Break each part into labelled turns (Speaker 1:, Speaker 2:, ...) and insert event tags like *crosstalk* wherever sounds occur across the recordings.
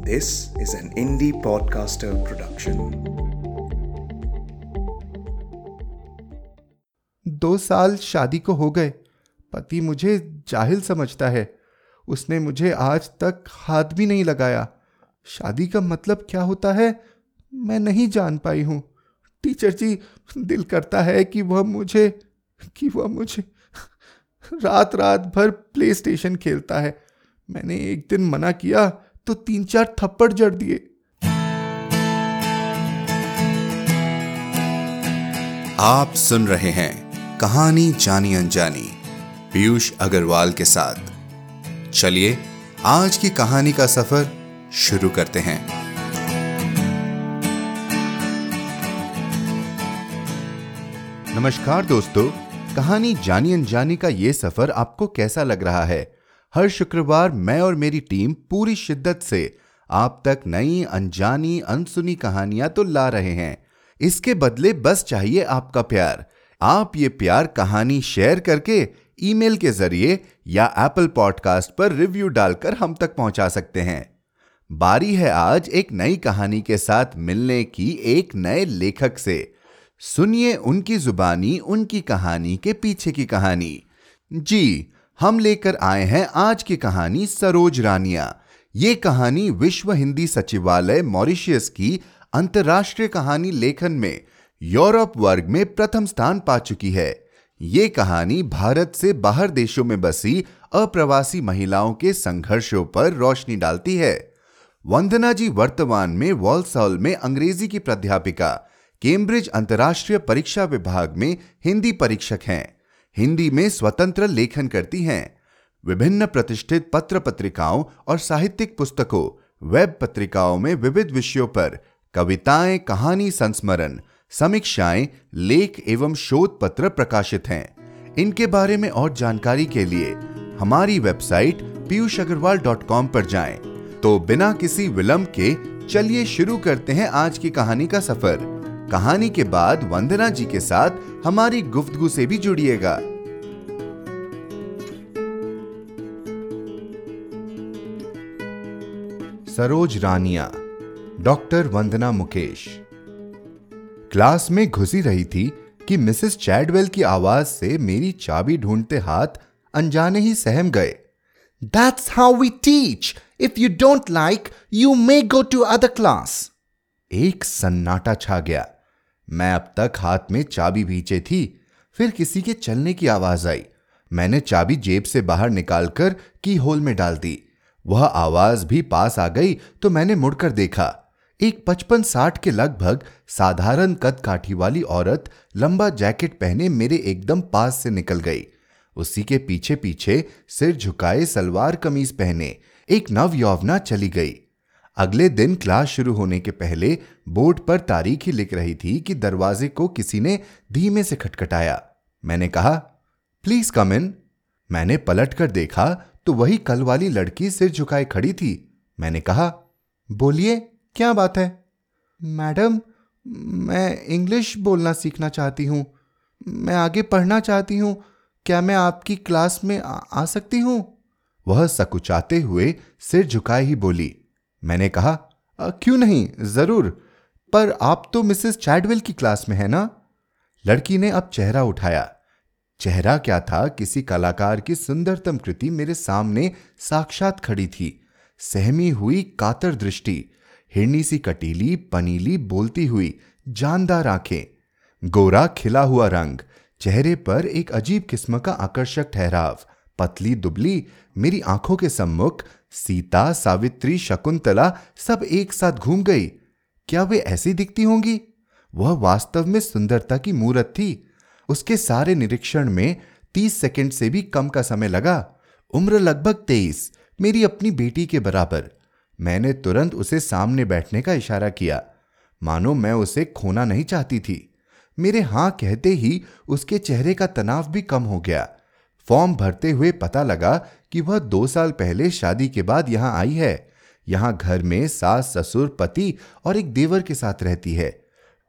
Speaker 1: This is an indie podcaster production.
Speaker 2: दो साल शादी को हो गए। पति मुझे जाहिल समझता है। उसने मुझे आज तक हाथ भी नहीं लगाया। शादी का मतलब क्या होता है? मैं नहीं जान पाई हूँ। टीचर जी, दिल करता है कि वह मुझे, कि वह मुझे रात रात भर प्ले स्टेशन खेलता है। मैंने एक दिन मना किया तो तीन चार थप्पड़ जड़ दिए।
Speaker 3: आप सुन रहे हैं कहानी जानी अनजानी, पीयूष अग्रवाल के साथ। चलिए, आज की कहानी का सफ़र शुरू करते हैं। नमस्कार दोस्तों, कहानी जानी अनजानी का ये सफ़र आपको कैसा लग रहा है? हर शुक्रवार मैं और मेरी टीम पूरी शिद्दत से आप तक नई, अनजानी, अनसुनी कहानियाँ तो ला रहे हैं। इसके बदले बस चाहिए आपका प्यार। आप ये प्यार कहानी शेयर करके ईमेल के ज़रिए या एप्पल पॉडकास्ट पर रिव्यू डालकर हम तक पहुँचा सकते हैं। बारी है आज एक नई कहानी के साथ मिलने की एक नए लेखक से। सुनिए उनकी जुबानी, उनकी कहानी के पीछे की कहानी। जी हम लेकर आए हैं आज की कहानी सरोज रानिया। ये कहानी विश्व हिंदी सचिवालय मॉरिशियस की अंतर्राष्ट्रीय कहानी लेखन में यूरोप वर्ग में प्रथम स्थान पा चुकी है। ये कहानी भारत से बाहर देशों में बसी अप्रवासी महिलाओं के संघर्षों पर रोशनी डालती है। वंदना जी वर्तमान में वॉलसॉल में अंग्रेज़ी की प्राध्यापिका, कैम्ब्रिज अंतर्राष्ट्रीय परीक्षा विभाग में हिंदी परीक्षक हैं। हिंदी में स्वतंत्र लेखन करती हैं। विभिन्न प्रतिष्ठित पत्र पत्रिकाओं और साहित्यिक पुस्तकों, वेब पत्रिकाओं में विविध विषयों पर कविताएँ, कहानी, संस्मरण, समीक्षाएँ, लेख एवं शोध पत्र प्रकाशित हैं। इनके बारे में और जानकारी के लिए हमारी website Piyush Agarwal dot com पर जाए। तो बिना किसी विलंब के चलिए शुरू करते हैं आज की कहानी का सफ़र। कहानी के बाद वंदना जी के साथ हमारी गुफ्तगु से भी जुड़िएगा सरोज रानिया डॉक्टर वंदना मुकेश क्लास में घुसी रही थी कि मिसेस चैडवेल की आवाज़ से मेरी चाबी ढूंढते हाथ अनजाने ही सहम गए
Speaker 4: That's how we teach. If you don't like, you may go to other class.
Speaker 3: एक सन्नाटा छा गया मैं अब तक हाथ में चाबी भींचे थी। फिर किसी के चलने की आवाज़ आई। मैंने चाबी जेब से बाहर निकालकर की होल में डाल दी। वह आवाज़ भी पास आ गई तो मैंने मुड़कर देखा। एक पचपन साठ के लगभग साधारण कद काठी वाली औरत लंबा जैकेट पहने मेरे एकदम पास से निकल गई। उसी के पीछे पीछे सिर झुकाए सलवार कमीज पहने एक नव यौवना चली गई। अगले दिन क्लास शुरू होने के पहले बोर्ड पर तारीख ही लिख रही थी कि दरवाजे को किसी ने धीमे से खटखटाया। मैंने कहा प्लीज़ कम इन। मैंने पलट कर देखा तो वही कल वाली लड़की सिर झुकाए खड़ी थी। मैंने कहा बोलिए क्या बात है? मैडम मैं इंग्लिश बोलना सीखना चाहती हूँ। मैं आगे पढ़ना चाहती हूँ। क्या मैं आपकी क्लास में आ, आ सकती हूँ? वह सकुचाते हुए सिर झुकाए ही बोली मैंने कहा क्यों नहीं? ज़रूर। पर आप तो मिसेस चैडवेल की क्लास में है ना? लड़की ने अब चेहरा उठाया। चेहरा क्या था? किसी कलाकार की सुंदरतम कृति मेरे सामने साक्षात खड़ी थी। सहमी हुई कातर दृष्टि। हिरनी सी कटीली, पनीली, बोलती हुई, जानदार आँखें। गोरा, खिला हुआ रंग। चेहरे पर एक अजीब किस्म का आकर्षक ठहराव। पतली, दुबली, मेरी आँखों के सम्मुख सीता, सावित्री, शकुंतला सब एक साथ घूम गई। क्या वे ऐसी दिखती होंगी? वह वास्तव में सुंदरता की मूर्त थी। उसके सारे निरीक्षण में तीस सेकंड से भी कम का समय लगा। उम्र लगभग तेईस, मेरी अपनी बेटी के बराबर। मैंने तुरंत उसे सामने बैठने का इशारा किया। मानो मैं उसे खोना नहीं चाहती थी। मेरे हाँ कहते ही उसके चेहरे का तनाव भी कम हो गया। फॉर्म भरते हुए पता लगा कि वह दो साल पहले शादी के बाद यहाँ आई है। यहाँ घर में सास, ससुर, पति और एक देवर के साथ रहती है।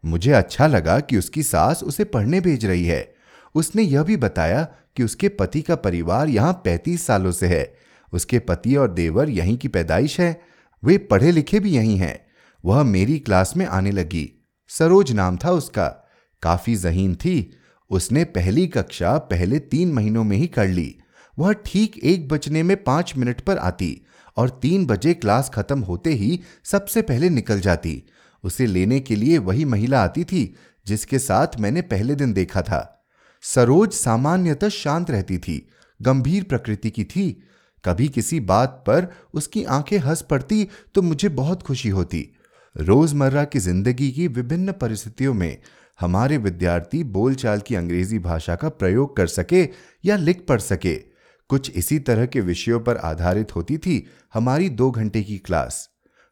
Speaker 3: मुझे अच्छा लगा कि उसकी सास उसे पढ़ने भेज रही है। उसने यह भी बताया कि उसके पति का परिवार यहाँ पैंतीस सालों से है। उसके पति और देवर यहीं की पैदाइश है। वे पढ़े लिखे भी यहीं हैं। वह मेरी क्लास में आने लगी। सरोज नाम था उसका। काफ़ी जहीन थी उसने पहली कक्षा पहले तीन महीनों में ही कर ली। वह ठीक एक बजने में पाँच मिनट पर आती और तीन बजे क्लास खत्म होते ही सबसे पहले निकल जाती। उसे लेने के लिए वही महिला आती थी, जिसके साथ मैंने पहले दिन देखा था। सरोज सामान्यतः शांत रहती थी, गंभीर प्रकृति की थी। कभी किसी बात पर उसकी आँखें हंस पड़ती तो मुझे बहुत खुशी होती। रोज़मर्रा की ज़िंदगी की विभिन्न परिस्थितियों में हमारे विद्यार्थी बोलचाल की अंग्रेज़ी भाषा का प्रयोग कर सके या लिख पढ़ सके। कुछ इसी तरह के विषयों पर आधारित होती थी हमारी दो घंटे की क्लास।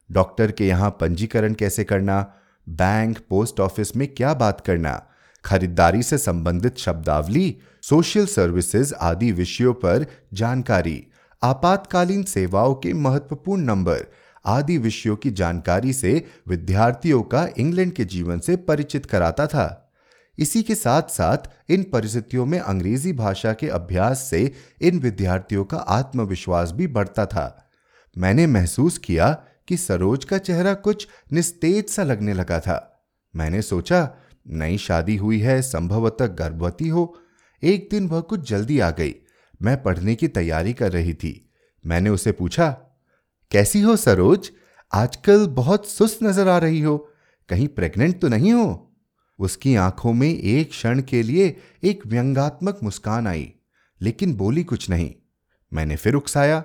Speaker 3: डॉक्टर के यहाँ पंजीकरण कैसे करना, बैंक, पोस्ट ऑफ़िस में क्या बात करना, खरीदारी से संबंधित शब्दावली, सोशल सर्विसेज़ आदि विषयों पर जानकारी, आपातकालीन सेवाओं के महत्वपूर्ण नंबर आदि विषयों की जानकारी से विद्यार्थियों का इंग्लैंड के जीवन से परिचित कराता था। इसी के साथ साथ इन परिस्थितियों में अंग्रेज़ी भाषा के अभ्यास से इन विद्यार्थियों का आत्मविश्वास भी बढ़ता था। मैंने महसूस किया कि सरोज का चेहरा कुछ निस्तेज सा लगने लगा था। मैंने सोचा, नई शादी हुई है, संभवतः गर्भवती हो। एक दिन वह कुछ जल्दी आ गई। मैं पढ़ने की तैयारी कर रही थी। मैंने उसे पूछा कैसी हो सरोज? आजकल बहुत सुस्त नज़र आ रही हो। कहीं प्रेग्नेंट तो नहीं हो? उसकी आँखों में एक क्षण के लिए एक व्यंगात्मक मुस्कान आई, लेकिन बोली कुछ नहीं। मैंने फिर उकसाया,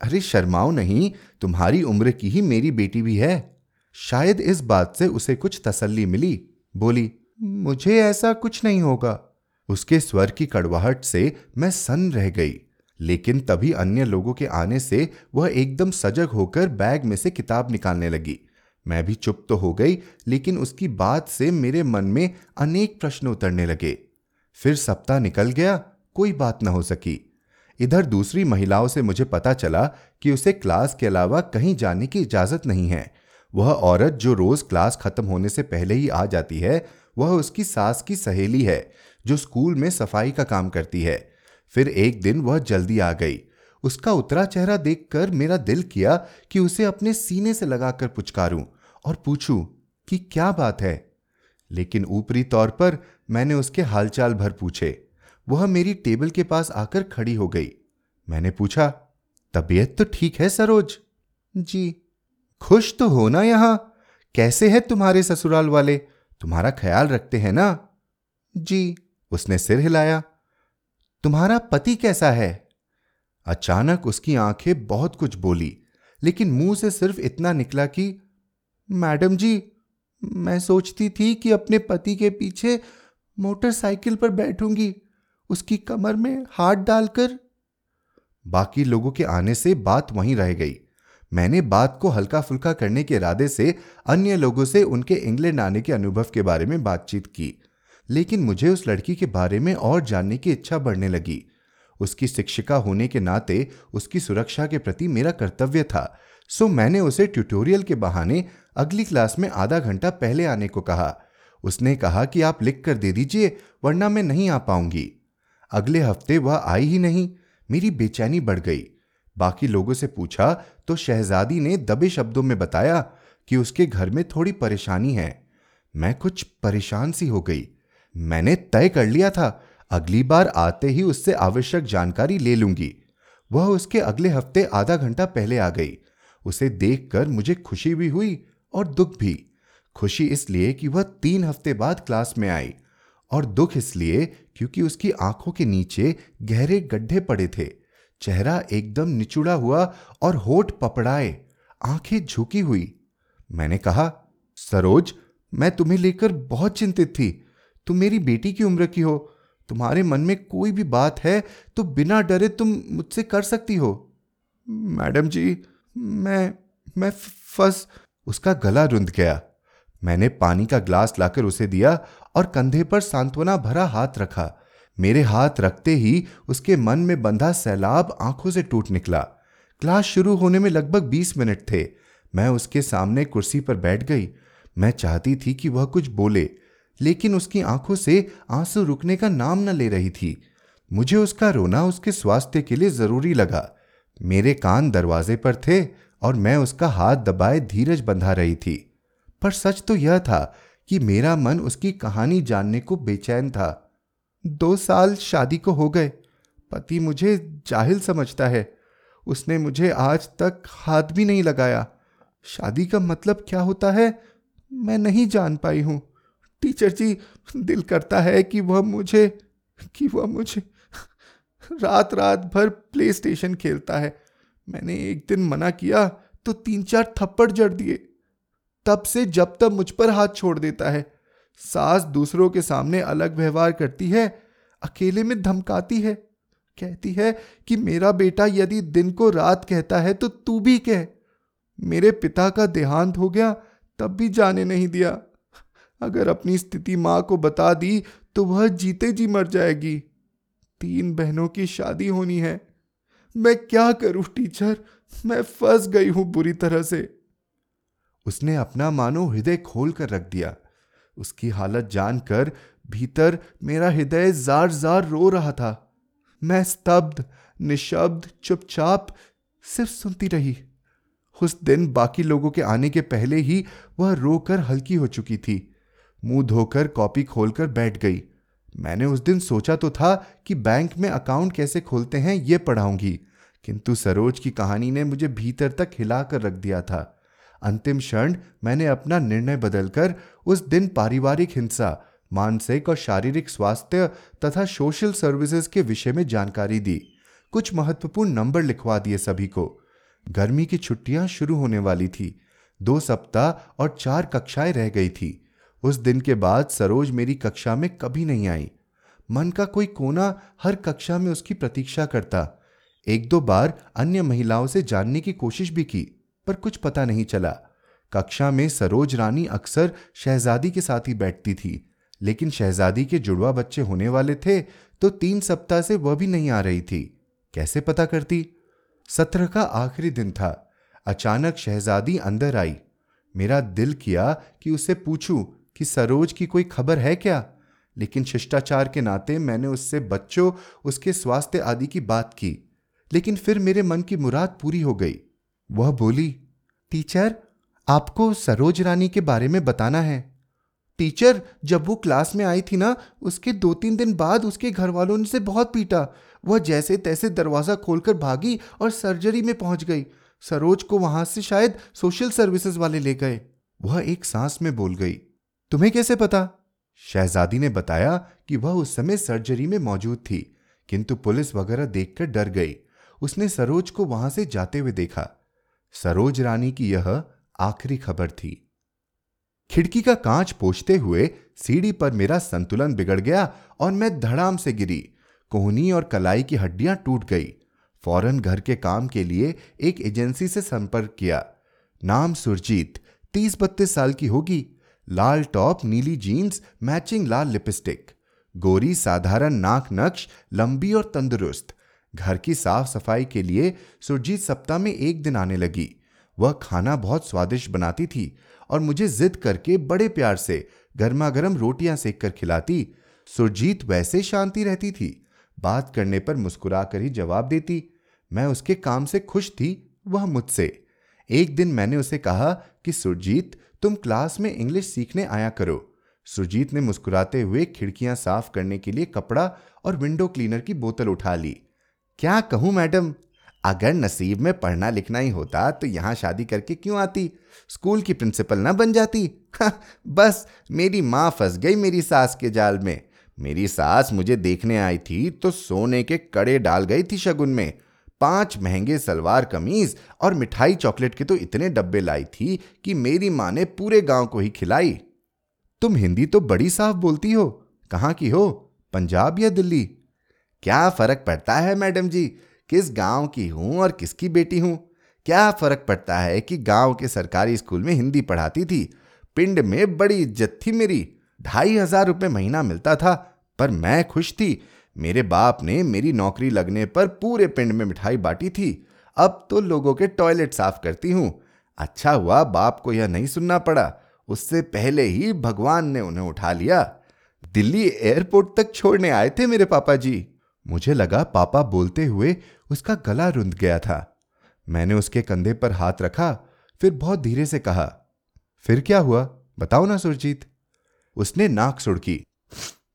Speaker 3: अरे शर्माओ नहीं, तुम्हारी उम्र की ही मेरी बेटी भी है। शायद इस बात से उसे कुछ तसल्ली मिली। बोली, मुझे ऐसा कुछ नहीं होगा। उसके स्वर की कड़वाहट से मैं सन रह गई। लेकिन तभी अन्य लोगों के आने से वह एकदम सजग होकर बैग में से किताब निकालने लगी। मैं भी चुप तो हो गई, लेकिन उसकी बात से मेरे मन में अनेक प्रश्न उतरने लगे। फिर सप्ताह निकल गया, कोई बात न हो सकी। इधर दूसरी महिलाओं से मुझे पता चला कि उसे क्लास के अलावा कहीं जाने की इजाज़त नहीं है। वह औरत जो रोज क्लास खत्म होने से पहले ही आ जाती है, वह उसकी सास की सहेली है, जो स्कूल में सफ़ाई का काम करती है। फिर एक दिन वह जल्दी आ गई। उसका उतरा चेहरा देखकर मेरा दिल किया कि उसे अपने सीने से लगाकर पुचकारूं और पूछूँ कि क्या बात है। लेकिन ऊपरी तौर पर मैंने उसके हालचाल भर पूछे। वह मेरी टेबल के पास आकर खड़ी हो गई। मैंने पूछा, तबीयत तो ठीक है सरोज? जी। खुश तो हो ना यहाँ? कैसे है तुम्हारे ससुराल वाले? तुम्हारा ख्याल रखते हैं ना? जी। उसने सिर हिलाया। तुम्हारा पति कैसा है? अचानक उसकी आँखें बहुत कुछ बोली, लेकिन मुँह से सिर्फ़ इतना निकला कि, मैडम जी, मैं सोचती थी कि अपने पति के पीछे मोटरसाइकिल पर बैठूँगी, उसकी कमर में हाथ डालकर। बाकी लोगों के आने से बात वहीं रह गई। मैंने बात को हल्का फुल्का करने के इरादे से अन्य लोगों से उनके इंग्लैंड आने के अनुभव के बारे में बातचीत की। लेकिन मुझे उस लड़की के बारे में और जानने की इच्छा बढ़ने लगी। उसकी शिक्षिका होने के नाते उसकी सुरक्षा के प्रति मेरा कर्तव्य था। सो मैंने उसे ट्यूटोरियल के बहाने अगली क्लास में आधा घंटा पहले आने को कहा। उसने कहा कि आप लिख कर दे दीजिए, वरना मैं नहीं आ पाऊँगी। अगले हफ़्ते वह आई ही नहीं। मेरी बेचैनी बढ़ गई। बाकी लोगों से पूछा तो शहजादी ने दबे शब्दों में बताया कि उसके घर में थोड़ी परेशानी है। मैं कुछ परेशान सी हो गई। मैंने तय कर लिया था, अगली बार आते ही उससे आवश्यक जानकारी ले लूँगी। वह उसके अगले हफ़्ते आधा घंटा पहले आ गई। उसे देखकर मुझे खुशी भी हुई और दुख भी। खुशी इसलिए कि वह तीन हफ़्ते बाद क्लास में आई और दुख इसलिए क्योंकि उसकी आँखों के नीचे गहरे गड्ढे पड़े थे। चेहरा एकदम निचुड़ा हुआ और होठ पपड़ाए, आँखें झुकी हुई। मैंने कहा, सरोज, मैं तुम्हें लेकर बहुत चिंतित थी। तुम मेरी बेटी की उम्र की हो। तुम्हारे मन में कोई भी बात है तो बिना डरे तुम मुझसे कर सकती हो। मैडम जी, मैं मैं फंस। उसका गला रुंध गया। मैंने पानी का ग्लास लाकर उसे दिया और कंधे पर सांत्वना भरा हाथ रखा। मेरे हाथ रखते ही उसके मन में बंधा सैलाब आँखों से टूट निकला। क्लास शुरू होने में लगभग बीस मिनट थे। मैं उसके सामने कुर्सी पर बैठ गई। मैं चाहती थी कि वह कुछ बोले। लेकिन उसकी आँखों से आँसू रुकने का नाम न ले रही थी। मुझे उसका रोना उसके स्वास्थ्य के लिए ज़रूरी लगा। मेरे कान दरवाजे पर थे और मैं उसका हाथ दबाए धीरज बंधा रही थी। पर सच तो यह था कि मेरा मन उसकी कहानी जानने को बेचैन था।
Speaker 2: दो साल शादी को हो गए। पति मुझे जाहिल समझता है। उसने मुझे आज तक हाथ भी नहीं लगाया। शादी का मतलब क्या होता है, मैं नहीं जान पाई हूँ। टीचर जी, दिल करता है कि वह मुझे, कि वह मुझे रात रात भर प्ले स्टेशन खेलता है। मैंने एक दिन मना किया तो तीन चार थप्पड़ जड़ दिए। तब से जब तब मुझ पर हाथ छोड़ देता है। सास दूसरों के सामने अलग व्यवहार करती है, अकेले में धमकाती है। कहती है कि मेरा बेटा यदि दिन को रात कहता है तो तू भी कह। मेरे पिता का देहांत हो गया, तब भी जाने नहीं दिया। अगर अपनी स्थिति माँ को बता दी तो वह जीते जी मर जाएगी। तीन बहनों की शादी होनी है। मैं क्या करूँ, टीचर? मैं फंस गई हूँ बुरी तरह से।
Speaker 3: उसने अपना मानो हृदय खोल कर रख दिया। उसकी हालत जानकर भीतर मेरा हृदय जार जार रो रहा था। मैं स्तब्ध, निशब्द, चुपचाप सिर्फ़ सुनती रही। उस दिन बाकी लोगों के आने के पहले ही वह रोकर हल्की हो चुकी थी। मुँह धोकर कॉपी खोलकर बैठ गई। मैंने उस दिन सोचा तो था कि बैंक में अकाउंट कैसे खोलते हैं, ये पढ़ाऊँगी। किंतु सरोज की कहानी ने मुझे भीतर तक हिलाकर रख दिया था। अंतिम क्षण मैंने अपना निर्णय बदलकर उस दिन पारिवारिक हिंसा, मानसिक और शारीरिक स्वास्थ्य तथा सोशल सर्विसेज़ के विषय में जानकारी दी। कुछ महत्वपूर्ण नंबर लिखवा दिए सभी को। गर्मी की छुट्टियाँ शुरू होने वाली थी। दो सप्ताह और चार कक्षाएँ रह गई थी। उस दिन के बाद सरोज मेरी कक्षा में कभी नहीं आई। मन का कोई कोना हर कक्षा में उसकी प्रतीक्षा करता। एक दो बार अन्य महिलाओं से जानने की कोशिश भी की, पर कुछ पता नहीं चला। कक्षा में सरोज रानी अक्सर शहजादी के साथ ही बैठती थी, लेकिन शहजादी के जुड़वा बच्चे होने वाले थे तो तीन सप्ताह से वह भी नहीं आ रही थी। कैसे पता करती? सत्र का आखिरी दिन था। अचानक शहजादी अंदर आई। मेरा दिल किया कि उससे पूछूँ कि सरोज की कोई खबर है क्या? लेकिन शिष्टाचार के नाते मैंने उससे बच्चों, उसके स्वास्थ्य आदि की बात की। लेकिन फिर मेरे मन की मुराद पूरी हो गई। वह बोली, टीचर, आपको सरोज रानी के बारे में बताना है। टीचर, जब वो क्लास में आई थी ना, उसके दो तीन दिन बाद उसके घर वालों ने से बहुत पीटा। वह जैसे तैसे दरवाज़ा खोलकर भागी और सर्जरी में पहुँच गई। सरोज को वहाँ से शायद सोशल सर्विसेज़ वाले ले गए। वह एक सांस में बोल गई। तुम्हें कैसे पता? शहजादी ने बताया कि वह उस समय सर्जरी में मौजूद थी, किंतु पुलिस वगैरह देखकर डर गई। उसने सरोज को वहाँ से जाते हुए देखा। सरोज रानी की यह आखिरी खबर थी। खिड़की का कांच पोछते हुए सीढ़ी पर मेरा संतुलन बिगड़ गया और मैं धड़ाम से गिरी। कोहनी और कलाई की हड्डियाँ टूट गई। फ़ौरन घर के काम के लिए एक एजेंसी से संपर्क किया। नाम सुरजीत, तीस बत्तीस साल की होगी। लाल टॉप, नीली जीन्स, मैचिंग लाल लिपस्टिक। गोरी, साधारण नाक नक्श, लंबी और तंदुरुस्त। घर की साफ़ सफ़ाई के लिए सुरजीत सप्ताह में एक दिन आने लगी। वह खाना बहुत स्वादिष्ट बनाती थी और मुझे जिद करके बड़े प्यार से गर्मा गर्म रोटियाँ सेक कर खिलाती। सुरजीत वैसे शांति रहती थी। बात करने पर मुस्कुरा कर ही जवाब देती। मैं उसके काम से खुश थी, वह मुझसे। एक दिन मैंने उसे कहा कि, सुरजीत तुम क्लास में इंग्लिश सीखने आया करो। सुरजीत ने मुस्कुराते हुए खिड़कियाँ साफ़ करने के लिए कपड़ा और विंडो क्लीनर की बोतल उठा ली। क्या कहूँ मैडम? अगर नसीब में पढ़ना लिखना ही होता तो यहाँ शादी करके क्यों आती? स्कूल की प्रिंसिपल ना बन जाती? हाँ, बस मेरी माँ फंस गई मेरी सास के जाल में। मेरी सास मुझे देखने आई थी तो सोने के कड़े डाल गई थी शगुन में। पाँच महँगे सलवार कमीज और मिठाई चॉकलेट के तो इतने डब्बे लाई थी कि मेरी माँ ने पूरे गाँव को ही खिलाई। तुम हिंदी तो बड़ी साफ़ बोलती हो। कहाँ की हो? पंजाब या दिल्ली? क्या फ़र्क पड़ता है मैडम जी, किस गाँव की हूँ और किसकी बेटी हूँ? क्या फ़र्क पड़ता है कि गाँव के सरकारी स्कूल में हिंदी पढ़ाती थी? पिंड में बड़ी इज़्ज़त थी मेरी। ढाई हज़ार रुपये महीना मिलता था, पर मैं खुश थी। मेरे बाप ने मेरी नौकरी लगने पर पूरे पिंड में मिठाई बांटी थी। अब तो लोगों के टॉयलेट साफ़ करती हूँ। अच्छा हुआ बाप को यह नहीं सुनना पड़ा। उससे पहले ही भगवान ने उन्हें उठा लिया। दिल्ली एयरपोर्ट तक छोड़ने आए थे मेरे पापा जी। मुझे लगा पापा बोलते हुए उसका गला रुंध गया था।
Speaker 2: मैंने उसके कंधे पर हाथ रखा, फिर बहुत धीरे से कहा, फिर क्या हुआ? बताओ ना सुरजीत। उसने नाक सुड़की।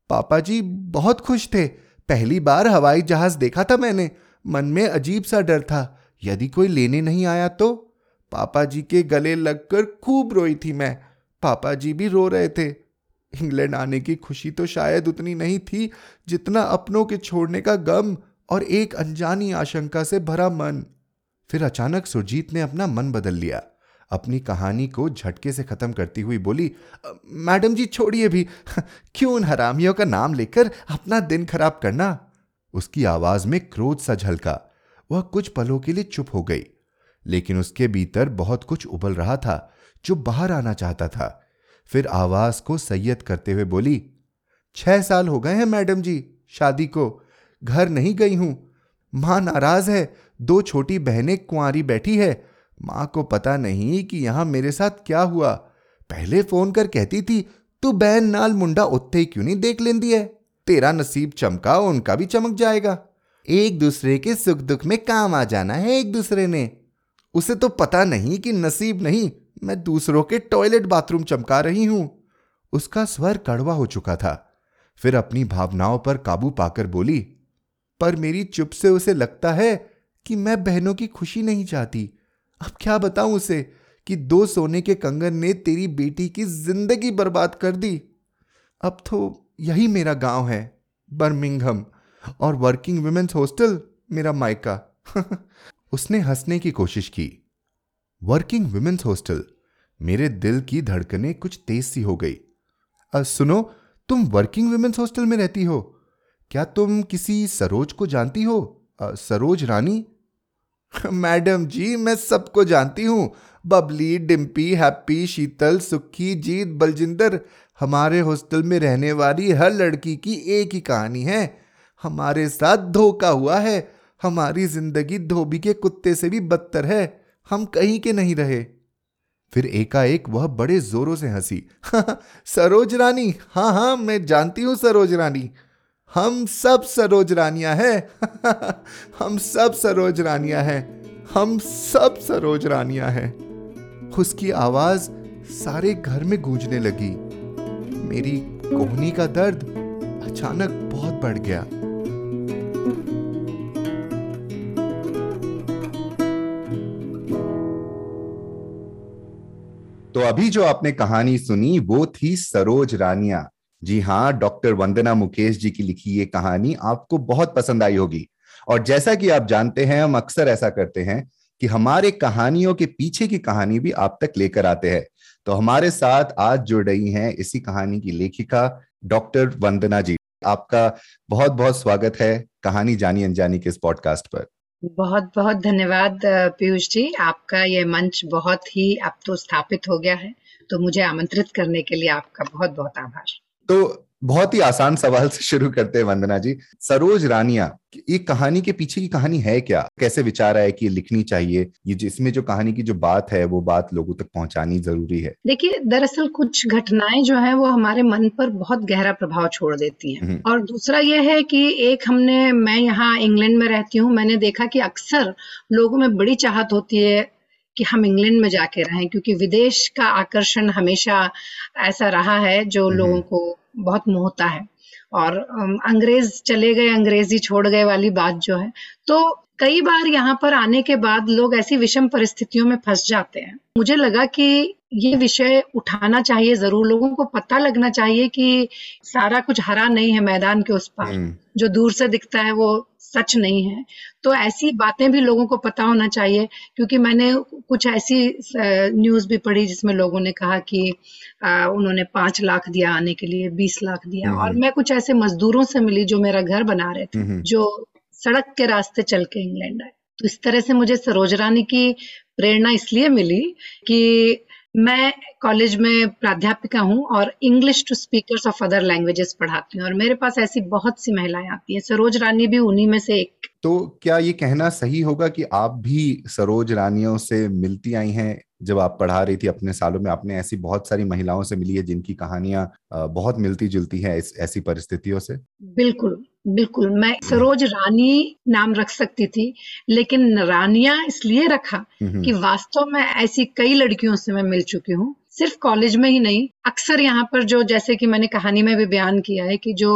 Speaker 3: पापा जी बहुत खुश थे। पहली बार हवाई जहाज़ देखा था मैंने। मन में अजीब सा डर था। यदि कोई लेने नहीं आया तो? पापा जी के गले लगकर खूब रोई थी मैं। पापा जी भी रो रहे थे। इंग्लैंड आने की खुशी तो शायद उतनी नहीं थी जितना अपनों के छोड़ने का गम और एक अनजानी आशंका से भरा मन। फिर अचानक सुरजीत ने अपना मन बदल लिया। अपनी कहानी को झटके से खत्म करती हुई बोली मैडम जी, छोड़िए भी। *laughs* क्यों उन हरामियों का नाम लेकर अपना दिन खराब करना? उसकी आवाज़ में क्रोध सा झलका। वह कुछ पलों के लिए चुप हो गई, लेकिन उसके भीतर बहुत कुछ उबल रहा था, जो बाहर आना चाहता था। फिर आवाज़ को सैयद करते हुए बोली, छह साल हो गए हैं, मैडम जी, शादी को। घर नहीं गई हूँ। माँ नाराज़ है, दो छोटी बहनें कुंवारी बैठी है माँ को पता नहीं कि यहाँ मेरे साथ क्या हुआ। पहले फ़ोन कर कहती थी, तू बहन नाल मुंडा उत्ते ही क्यों नहीं देख लेंदी है? तेरा नसीब चमका, उनका भी चमक जाएगा। एक दूसरे के सुख दुख में काम आ जाना है एक दूसरे ने। उसे तो पता नहीं कि नसीब नहीं, मैं दूसरों के टॉयलेट बाथरूम चमका रही हूँ। उसका स्वर कड़वा हो चुका था। फिर अपनी भावनाओं पर काबू पाकर बोली, पर मेरी चुप से उसे लगता है कि मैं बहनों की खुशी नहीं चाहती। अब क्या बताऊँ उसे कि दो सोने के कंगन ने तेरी बेटी की ज़िंदगी बर्बाद कर दी। अब तो यही मेरा गाँव है बर्मिंगहम और वर्किंग वुमेन्स हॉस्टल मेरा मायका। *laughs* उसने हंसने की कोशिश की। वर्किंग वुमेन्स हॉस्टल मेरे दिल की धड़कने कुछ तेज सी हो गई। आ, सुनो तुम वर्किंग वुमेन्स हॉस्टल में रहती हो। क्या तुम किसी सरोज को जानती हो? आ, सरोज रानी? *laughs* मैडम जी, मैं सबको जानती हूँ। बबली डिम्पी हैप्पी, शीतल, सुखी, जीत, बलजिंदर, हमारे हॉस्टल में रहने वाली हर लड़की की एक ही कहानी है। हमारे साथ धोखा हुआ है। हमारी ज़िंदगी धोबी के कुत्ते से भी बदतर है। हम कहीं के नहीं रहे। फिर एकाएक वह बड़े जोरों से हँसी। *laughs* सरोज रानी हाँ हाँ मैं जानती हूँ सरोज रानी। हम सब सरोज रानिया है। *laughs* हम सब सरोज रानियाँ हैं। हम सब सरोज रानिया है। उसकी आवाज़ सारे घर में गूंजने लगी। मेरी कोहनी का दर्द अचानक बहुत बढ़ गया।
Speaker 2: तो अभी जो आपने कहानी सुनी, वो थी सरोज रानिया। जी हाँ डॉक्टर वंदना मुकेश जी की लिखी ये कहानी आपको बहुत पसंद आई होगी। और जैसा कि आप जानते हैं, हम अक्सर ऐसा करते हैं कि हमारे कहानियों के पीछे की कहानी भी आप तक लेकर आते हैं। तो हमारे साथ आज जुड़ रही हैं इसी कहानी की लेखिका डॉक्टर वंदना जी। आपका बहुत बहुत स्वागत है कहानी जानी अनजानी के इस पॉडकास्ट पर।
Speaker 5: बहुत बहुत धन्यवाद पीयूष जी। आपका ये मंच बहुत ही अब तो स्थापित हो गया है। तो मुझे आमंत्रित करने के लिए आपका बहुत बहुत आभार।
Speaker 2: तो बहुत ही आसान सवाल से शुरू करते हैं वंदना जी। सरोज रानिया ये कहानी के पीछे की कहानी है क्या? कैसे विचार आया कि ये लिखनी चाहिए? ये जिसमें जो कहानी की जो बात है वो बात लोगों तक पहुंचानी ज़रूरी है।
Speaker 5: देखिए दरअसल कुछ घटनाएँ जो है वो हमारे मन पर बहुत गहरा प्रभाव छोड़ देती हैं। और दूसरा ये है कि एक हमने मैं यहाँ इंग्लैंड में रहती हूँ मैंने देखा कि अक्सर लोगों में बड़ी चाहत होती है कि हम इंग्लैंड में जाके रहें क्योंकि विदेश का आकर्षण हमेशा ऐसा रहा है जो लोगों को बहुत मोहता है। और अंग्रेज़ चले गए अंग्रेज़ी छोड़ गए वाली बात जो है तो कई बार यहाँ पर आने के बाद लोग ऐसी विषम परिस्थितियों में फंस जाते हैं। मुझे लगा कि ये विषय उठाना चाहिए ज़रूर लोगों को पता लगना चाहिए कि सारा कुछ हरा नहीं है मैदान के उस पार। हम्म। जो दूर से दिखता है वो सच नहीं है। तो ऐसी बातें भी लोगों को पता होना चाहिए क्योंकि मैंने कुछ ऐसी न्यूज़ भी पढ़ी जिसमें लोगों ने कहा कि उन्होंने पाँच लाख दिया आने के लिए बीस लाख दिया। हम्म, और हम्म। मैं कुछ ऐसे मजदूरों से मिली जो मेरा घर बना रहे थे हम्म, जो सड़क के रास्ते चल के इंग्लैंड आए। तो इस तरह से मुझे सरोज रानी की प्रेरणा इसलिए मिली कि मैं कॉलेज में प्राध्यापिका हूँ और English to speakers of other languages पढ़ाती हूँ और मेरे पास ऐसी बहुत सी महिलाएँ आती हैं। सरोज रानी भी उन्हीं में से एक।
Speaker 2: तो क्या ये कहना सही होगा कि आप भी सरोज रानियों से मिलती आई हैं? जब आप पढ़ा रही थी अपने सालों में आपने ऐसी बहुत सारी महिलाओं से मिली है जिनकी कहानियाँ बहुत मिलती जुलती है ऐसी परिस्थितियों से?
Speaker 5: बिल्कुल। बिल्कुल मैं सरोज रानी नाम रख सकती थी लेकिन रानिया इसलिए रखा कि वास्तव में ऐसी कई लड़कियों से मैं मिल चुकी हूँ। सिर्फ़ कॉलेज में ही नहीं अक्सर यहाँ पर जो जैसे कि मैंने कहानी में भी बयान किया है कि जो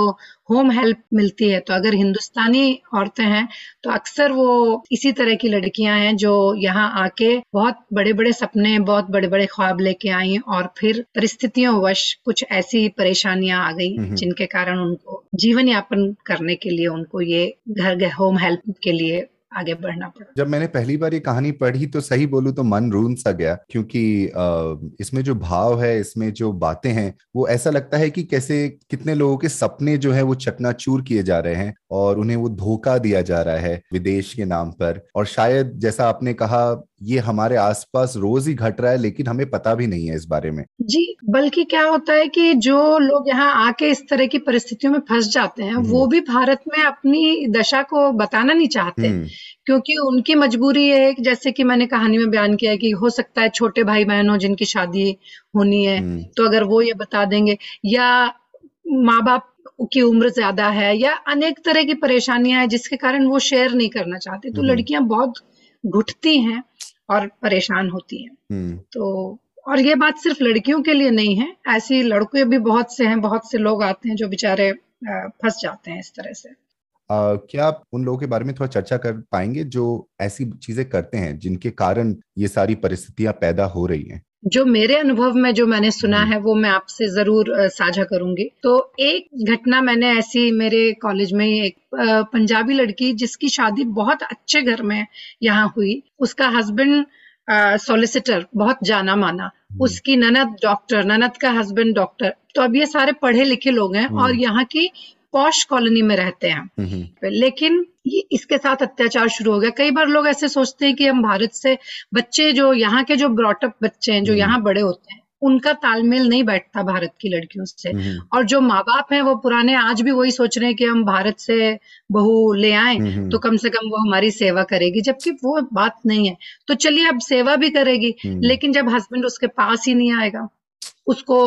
Speaker 5: होम हेल्प मिलती है तो अगर हिंदुस्तानी औरतें हैं तो अक्सर वो इसी तरह की लड़कियाँ हैं जो यहाँ आके बहुत बड़े बड़े सपने बहुत बड़े बड़े ख्वाब लेके आई और फिर परिस्थितियों वश कुछ ऐसी परेशानियाँ आ गई जिनके कारण उनको जीवन यापन करने के लिए उनको ये घर होम हेल्प के लिए आगे बढ़ना पड़ा।
Speaker 2: जब मैंने पहली बार ये कहानी पढ़ी तो सही बोलू तो मन रून सा गया, क्योंकि इसमें जो भाव है, इसमें जो बातें हैं, वो ऐसा लगता है कि कैसे कितने लोगों के सपने जो है वो चकनाचूर किए जा रहे हैं। और उन्हें वो धोखा दिया जा रहा है विदेश के नाम पर और शायद जैसा आपने कहा ये हमारे आसपास रोज ही घट रहा है लेकिन हमें पता भी नहीं है इस बारे में
Speaker 5: जी बल्कि क्या होता है कि जो लोग यहाँ आके इस तरह की परिस्थितियों में फंस जाते हैं वो हम्म। भी भारत में अपनी दशा को बताना नहीं चाहते हम्म। क्योंकि उनकी मजबूरी ये है कि जैसे कि मैंने कहानी में बयान किया है कि हो सकता है छोटे भाई बहनों जिनकी शादी होनी है हम्म। तो अगर वो ये बता देंगे या माँ बाप की उम्र ज़्यादा है या अनेक तरह की परेशानियाँ हैं जिसके कारण वो शेयर नहीं करना चाहते। तो लड़कियाँ बहुत घुटती हैं और परेशान होती हैं। हम्म। तो और ये बात सिर्फ़ लड़कियों के लिए नहीं है ऐसी लड़के भी बहुत से हैं बहुत से लोग आते हैं जो बेचारे फंस जाते हैं इस तरह से।
Speaker 2: आ, क्या आप उन लोगों के बारे में थोड़ा चर्चा कर पाएँगे जो ऐसी चीज़ें करते हैं जिनके कारण ये सारी परिस्थितियाँ पैदा हो रही हैं?
Speaker 5: जो मेरे अनुभव में जो मैंने सुना हम्म। है वो मैं आपसे ज़रूर साझा करूँगी तो एक घटना मैंने ऐसी मेरे कॉलेज में एक पंजाबी लड़की जिसकी शादी बहुत अच्छे घर में यहाँ हुई उसका हस्बैंड सॉलिसिटर बहुत जाना माना हम्म। उसकी ननद डॉक्टर ननद का हस्बैंड डॉक्टर तो अब ये सारे पढ़े लिखे लोग हैं और हम्म। यहाँ की पॉश कॉलोनी में रहते हैं। लेकिन ये इसके साथ अत्याचार शुरू हो गया। कई बार लोग ऐसे सोचते हैं कि हम भारत से बच्चे जो यहाँ के जो ब्रॉटअप बच्चे हैं जो यहाँ बड़े होते हैं उनका तालमेल नहीं बैठता भारत की लड़कियों से। और जो माँ बाप हैं वो पुराने आज भी वही सोच रहे हैं कि हम भारत से बहू ले आए तो कम से कम वो हमारी सेवा करेगी। जबकि वो बात नहीं है। तो चलिए अब सेवा भी करेगी लेकिन जब हस्बैंड उसके पास ही नहीं आएगा उसको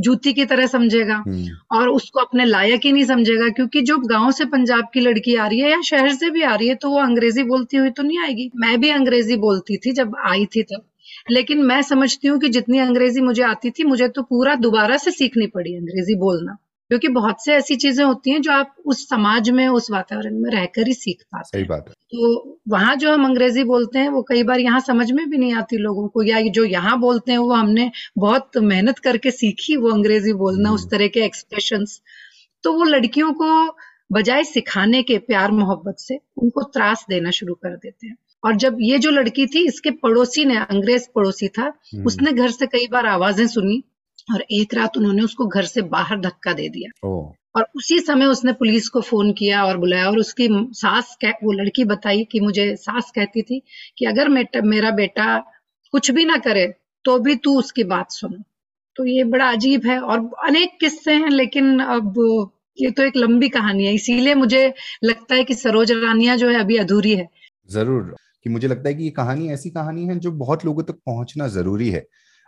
Speaker 5: जूती की तरह समझेगा हम्म। और उसको अपने लायक ही नहीं समझेगा क्योंकि जो गाँव से पंजाब की लड़की आ रही है या शहर से भी आ रही है तो वो अंग्रेज़ी बोलती हुई तो नहीं आएगी मैं भी अंग्रेज़ी बोलती थी जब आई थी तब लेकिन मैं समझती हूँ कि जितनी अंग्रेज़ी मुझे आती थी मुझे तो पूरा दोबारा से सीखनी पड़ी अंग्रेज़ी बोलना क्योंकि बहुत से ऐसी चीज़ें होती हैं जो आप उस समाज में उस वातावरण में रहकर ही सीख पाते
Speaker 2: सही बात है
Speaker 5: तो वहाँ जो हम अंग्रेज़ी बोलते हैं वो कई बार यहाँ समझ में भी नहीं आती लोगों को या जो यहाँ बोलते हैं वो हमने बहुत मेहनत करके सीखी वो अंग्रेज़ी बोलना उस हम्म। तरह के एक्सप्रेशन तो वो लड़कियों को बजाय सिखाने के प्यार मोहब्बत से उनको त्रास देना शुरू कर देते हैं और जब ये जो लड़की थी इसके पड़ोसी ने अंग्रेज़ पड़ोसी था हम्म। उसने घर से कई बार आवाज़ें सुनी और एक रात उन्होंने उसको घर से बाहर धक्का दे दिया। और उसी समय उसने पुलिस को फ़ोन किया और बुलाया और उसकी सास कह, वो लड़की बताई कि मुझे सास कहती थी कि अगर मेरा बेटा कुछ भी ना करे तो भी तू उसकी बात सुन। तो ये बड़ा अजीब है और अनेक किस्से हैं लेकिन अब ये तो एक लंबी कहानी है। इसीलिए मुझे लगता है कि सरोज रानिया जो है अभी अधूरी है।
Speaker 2: ज़रूर कि मुझे लगता है कि ये कहानी ऐसी कहानी है जो बहुत लोगों तक पहुँचना ज़रूरी है।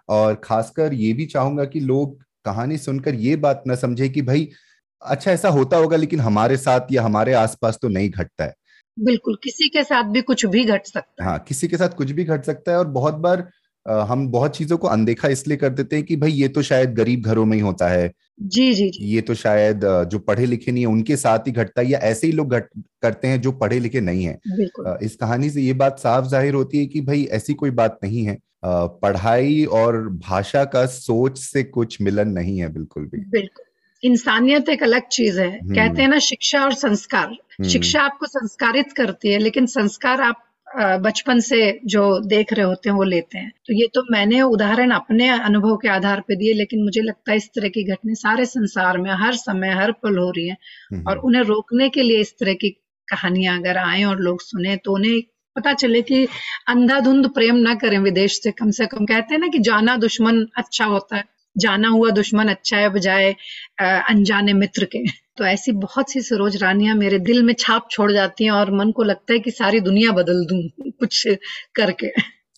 Speaker 2: और खासकर ये भी चाहूँगा कि लोग कहानी सुनकर ये बात ना समझे कि भाई अच्छा ऐसा होता होगा लेकिन हमारे साथ या हमारे आसपास तो नहीं घटता है।
Speaker 5: बिल्कुल किसी के साथ भी कुछ भी घट सकता
Speaker 2: है। हाँ किसी के साथ कुछ भी घट सकता है और बहुत बार हम बहुत चीज़ों को अनदेखा इसलिए कर देते हैं कि भाई ये तो शायद गरीब घरों में ही होता है।
Speaker 5: जी जी जी।
Speaker 2: ये तो शायद जो पढ़े लिखे नहीं है उनके साथ ही घटता है या ऐसे ही लोग घट करते हैं जो पढ़े लिखे नहीं है। इस कहानी से ये बात साफ़ ज़ाहिर होती है कि भाई ऐसी कोई बात नहीं है। पढ़ाई और भाषा का सोच से कुछ मिलन नहीं है बिल्कुल भी
Speaker 5: बिल्कुल इंसानियत एक अलग चीज़ है हम्म। कहते हैं ना शिक्षा और संस्कार हम्म। शिक्षा आपको संस्कारित करती है लेकिन संस्कार आप बचपन से जो देख रहे होते हैं वो लेते हैं तो ये तो मैंने उदाहरण अपने अनुभव के आधार पे दिए लेकिन मुझे लगता है इस तरह की घटना सारे संसार में हर समय हर पल हो रही है हम्म। और उन्हें रोकने के लिए इस तरह की कहानियाँ अगर आए और लोग सुने तो उन्हें पता चले कि अंधाधुंध प्रेम ना करें विदेश से, कम से कम कहते हैं ना कि जाना दुश्मन अच्छा होता है, जाना हुआ दुश्मन अच्छा है बजाय अनजाने मित्र के। तो ऐसी बहुत सी सरोज रानियाँ मेरे दिल में छाप छोड़ जाती हैं और मन को लगता है कि सारी दुनिया बदल दूँ कुछ करके।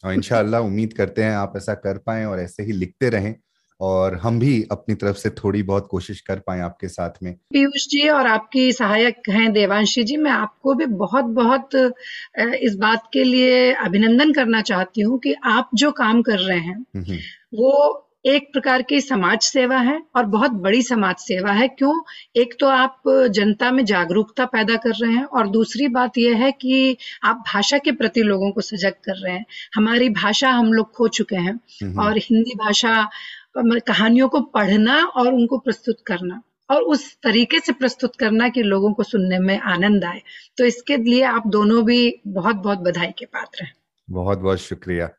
Speaker 2: और इंशाल्लाह उम्मीद करते हैं आप ऐसा कर पाए और ऐसे ही लिखते रहें। और हम भी अपनी तरफ़ से थोड़ी बहुत कोशिश कर पाए आपके साथ में।
Speaker 5: पीयूष जी और आपकी सहायक हैं देवांशी जी मैं आपको भी बहुत बहुत इस बात के लिए अभिनंदन करना चाहती हूँ कि आप जो काम कर रहे हैं
Speaker 2: हम्म,
Speaker 5: वो एक प्रकार की समाज सेवा है और बहुत बड़ी समाज सेवा है। क्यों? एक तो आप जनता में जागरूकता पैदा कर रहे हैं और दूसरी बात यह है कि आप भाषा के प्रति लोगों को सजग कर रहे हैं। हमारी भाषा हम लोग खो चुके हैं और हिंदी भाषा कहानियों को पढ़ना और उनको प्रस्तुत करना और उस तरीके से प्रस्तुत करना कि लोगों को सुनने में आनंद आए। तो इसके लिए आप दोनों भी बहुत बहुत बधाई के पात्र हैं।
Speaker 2: बहुत बहुत शुक्रिया।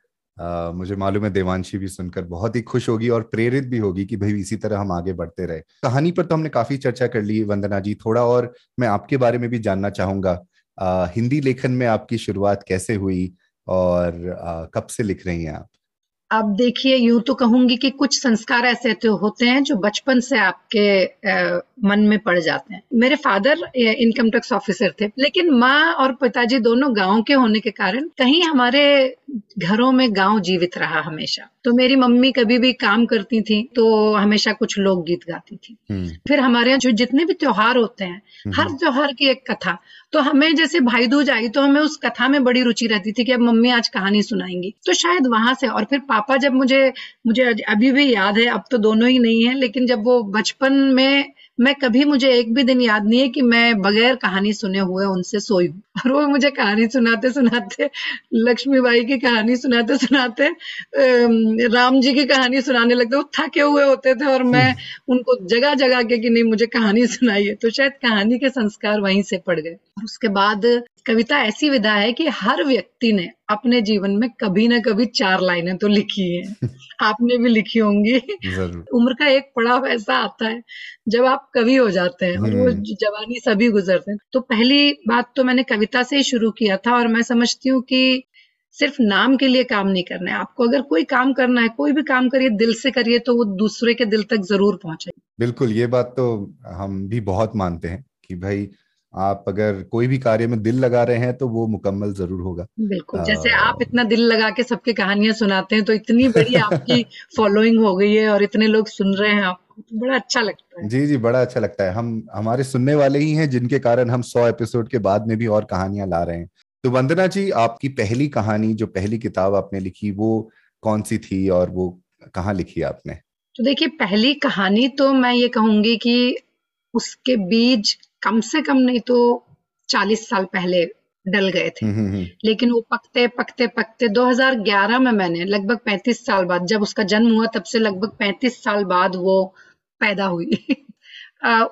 Speaker 2: आ, मुझे मालूम है देवांशी भी सुनकर बहुत ही खुश होगी और प्रेरित भी होगी कि भाई इसी तरह हम आगे बढ़ते रहे। कहानी पर तो हमने काफ़ी चर्चा कर ली। वंदना जी थोड़ा और मैं आपके बारे में भी जानना चाहूँगा। आ, हिंदी लेखन में आपकी शुरुआत कैसे हुई और आ, कब से लिख रही हैं आप?
Speaker 5: अब देखिए यूँ तो कहूँगी कि कुछ संस्कार ऐसे तो होते हैं जो बचपन से आपके आ, मन में पड़ जाते हैं। मेरे फादर इनकम टैक्स ऑफिसर थे लेकिन माँ और पिताजी दोनों गाँव के होने के कारण कहीं हमारे घरों में गाँव जीवित रहा हमेशा। तो मेरी मम्मी कभी भी काम करती थी तो हमेशा कुछ लोकगीत गाती थी हम्म। फिर हमारे यहाँ जो जितने भी त्योहार होते हैं हम्म। हर त्योहार की एक कथा तो हमें जैसे भाई दूज आई तो हमें उस कथा में बड़ी रुचि रहती थी कि अब मम्मी आज कहानी सुनाएँगी तो शायद वहाँ से और फिर पापा जब मुझे मुझे अभी भी याद है अब तो दोनों ही नहीं है लेकिन जब वो बचपन में मैं कभी मुझे एक भी दिन याद नहीं है कि मैं बगैर कहानी सुने हुए उनसे सोई हूँ। *laughs* और वो मुझे कहानी सुनाते सुनाते लक्ष्मी बाई की कहानी सुनाते सुनाते राम जी की कहानी सुनाने लगते वो थके हुए होते थे और मैं उनको जगह जगह के कि नहीं मुझे कहानी सुनाइए। तो शायद कहानी के संस्कार वहीं से पड़ गए। उसके बाद कविता ऐसी विधा है कि हर व्यक्ति ने अपने जीवन में कभी ना कभी चार लाइनें तो लिखी है। *laughs* आपने भी लिखी होंगी। उम्र का एक पड़ाव ऐसा आता है जब आप कवि हो जाते हैं और वो हम्म। जवानी सभी गुजरते हैं। तो पहली बात तो मैंने कविता से ही शुरू किया था और मैं समझती हूँ कि सिर्फ़ नाम के लिए काम नहीं करना है। आपको अगर कोई काम करना है कोई भी काम करिए दिल से करिए तो वो दूसरे के दिल तक ज़रूर पहुँचे।
Speaker 2: बिल्कुल ये बात तो हम भी बहुत मानते हैं कि भाई आप अगर कोई भी कार्य में दिल लगा रहे हैं तो वो मुकम्मल ज़रूर होगा।
Speaker 5: बिल्कुल जैसे आप इतना दिल लगा के सबके कहानियाँ सुनाते हैं तो इतनी बड़ी *laughs* आपकी फॉलोइंग हो गई है और इतने लोग सुन रहे हैं आपको तो बड़ा अच्छा लगता है।
Speaker 2: जी जी बड़ा अच्छा लगता है। हम हमारे सुनने वाले ही हैं जिनके कारण हम सौ एपिसोड के बाद में भी और कहानियाँ ला रहे हैं। तो वंदना जी आपकी पहली कहानी जो पहली किताब आपने लिखी वो कौन सी थी और वो कहाँ लिखी आपने?
Speaker 5: तो देखिए पहली कहानी तो मैं ये कहूँगी कि उसके बीज कम से कम नहीं तो चालीस साल पहले डल गए थे। हम्म, हम्म, हम्म। लेकिन वो पकते पकते पकते 2011 में मैंने लगभग 35 साल बाद जब उसका जन्म हुआ तब से लगभग 35 साल बाद वो पैदा हुई। *laughs*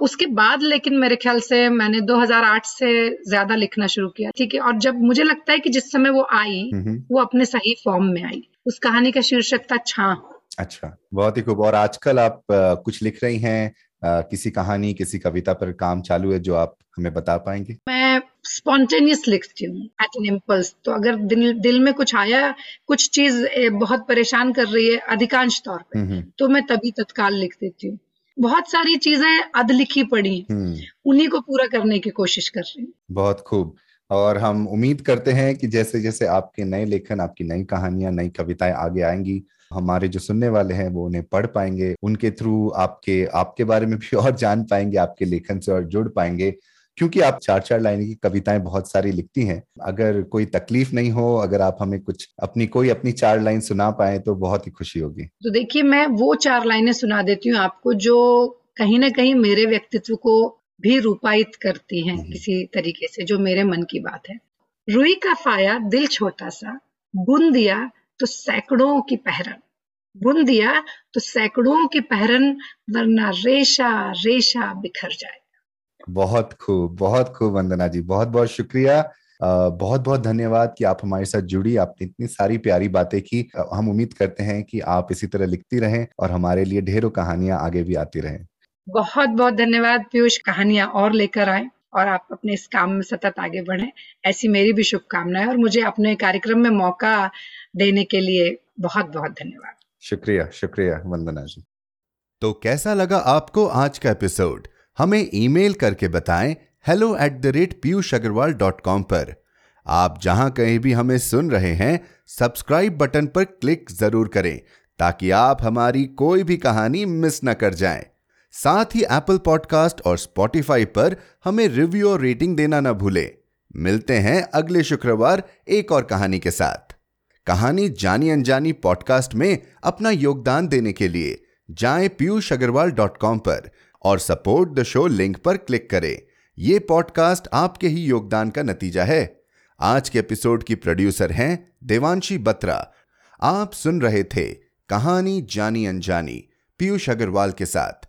Speaker 5: उसके बाद लेकिन मेरे ख्याल से मैंने 2008 से ज़्यादा लिखना शुरू किया ठीक है? और जब मुझे लगता है कि जिस समय वो आई वो अपने सही फॉर्म में आई। उस कहानी का शीर्षक था छा
Speaker 2: अच्छा बहुत ही खूब। और आजकल आप कुछ लिख रही हैं किसी कहानी किसी कविता पर काम चालू है जो आप हमें बता पाएँगे?
Speaker 5: मैं स्पॉन्टेनियस लिखती हूँ एट एन इम्पल्स तो अगर दिल दिल में कुछ आया कुछ चीज़ बहुत परेशान कर रही है अधिकांश तौर पे हम्म, हम्म। तो मैं तभी तत्काल लिख देती हूँ। बहुत सारी चीज़ें अध लिखी पड़ी हम्म। उन्हीं को पूरा करने की कोशिश कर रही हूँ।
Speaker 2: बहुत खूब। और हम उम्मीद करते हैं कि जैसे जैसे आपके नए लेखन आपकी नई कहानियाँ नई कविताएँ आगे आएँगी हमारे जो सुनने वाले हैं वो उन्हें पढ़ पाएँगे उनके थ्रू आपके आपके बारे में भी और जान पाएँगे आपके लेखन से और जुड़ पाएँगे। क्योंकि आप चार चार लाइन की कविताएँ बहुत सारी लिखती हैं। अगर कोई तकलीफ़ नहीं हो अगर आप हमें कुछ अपनी कोई अपनी चार लाइन सुना पाए तो बहुत ही खुशी होगी।
Speaker 5: तो देखिए मैं वो चार लाइनें सुना देती हूँ आपको जो कहीं ना कहीं मेरे व्यक्तित्व को भी रूपायित करती हैं हम्म। किसी तरीके से जो मेरे मन की बात है। रुई का फाया दिल छोटा सा बुन दिया तो सैकड़ों की पहरन। बुन दिया तो सैकड़ों की पहरन वरना रेशा रेशा बिखर जाए
Speaker 2: बहुत खूब बहुत खूब वंदना जी बहुत बहुत शुक्रिया। बहुत बहुत धन्यवाद कि आप हमारे साथ जुड़ी आपने इतनी सारी प्यारी बातें की। हम उम्मीद करते हैं कि आप इसी तरह लिखती रहें और हमारे लिए ढेरों कहानियाँ आगे भी आती रहें।
Speaker 5: बहुत बहुत धन्यवाद पीयूष। कहानियाँ और लेकर आए। और आप अपने इस काम में सतत आगे बढ़े। ऐसी मेरी भी शुभकामनाएँ और मुझे अपने कार्यक्रम में मौका देने के लिए बहुत बहुत धन्यवाद।
Speaker 2: शुक्रिया शुक्रिया, वंदना जी।
Speaker 3: तो कैसा लगा आपको आज का एपिसोड? हमें ईमेल करके बताएँ hello at the rate Piyush Agarwal dot com पर। आप जहाँ कहीं भी हमें सुन रहे हैं सब्सक्राइब बटन पर क्लिक ज़रूर करें ताकि आप हमारी कोई भी कहानी मिस न कर जाएँ। साथ ही एप्पल पॉडकास्ट और स्पॉटिफाई पर हमें रिव्यू और रेटिंग देना न भूलें। मिलते हैं अगले शुक्रवार एक और कहानी के साथ। कहानी जानी अनजानी पॉडकास्ट में अपना योगदान देने के लिए जाए पीयूष अग्रवाल डॉट कॉम पर और सपोर्ट द शो लिंक पर क्लिक करें। यह पॉडकास्ट आपके ही योगदान का नतीजा है। आज के एपिसोड की प्रोड्यूसर हैं देवांशी बत्रा। आप सुन रहे थे कहानी जानी अनजानी पीयूष अग्रवाल के साथ।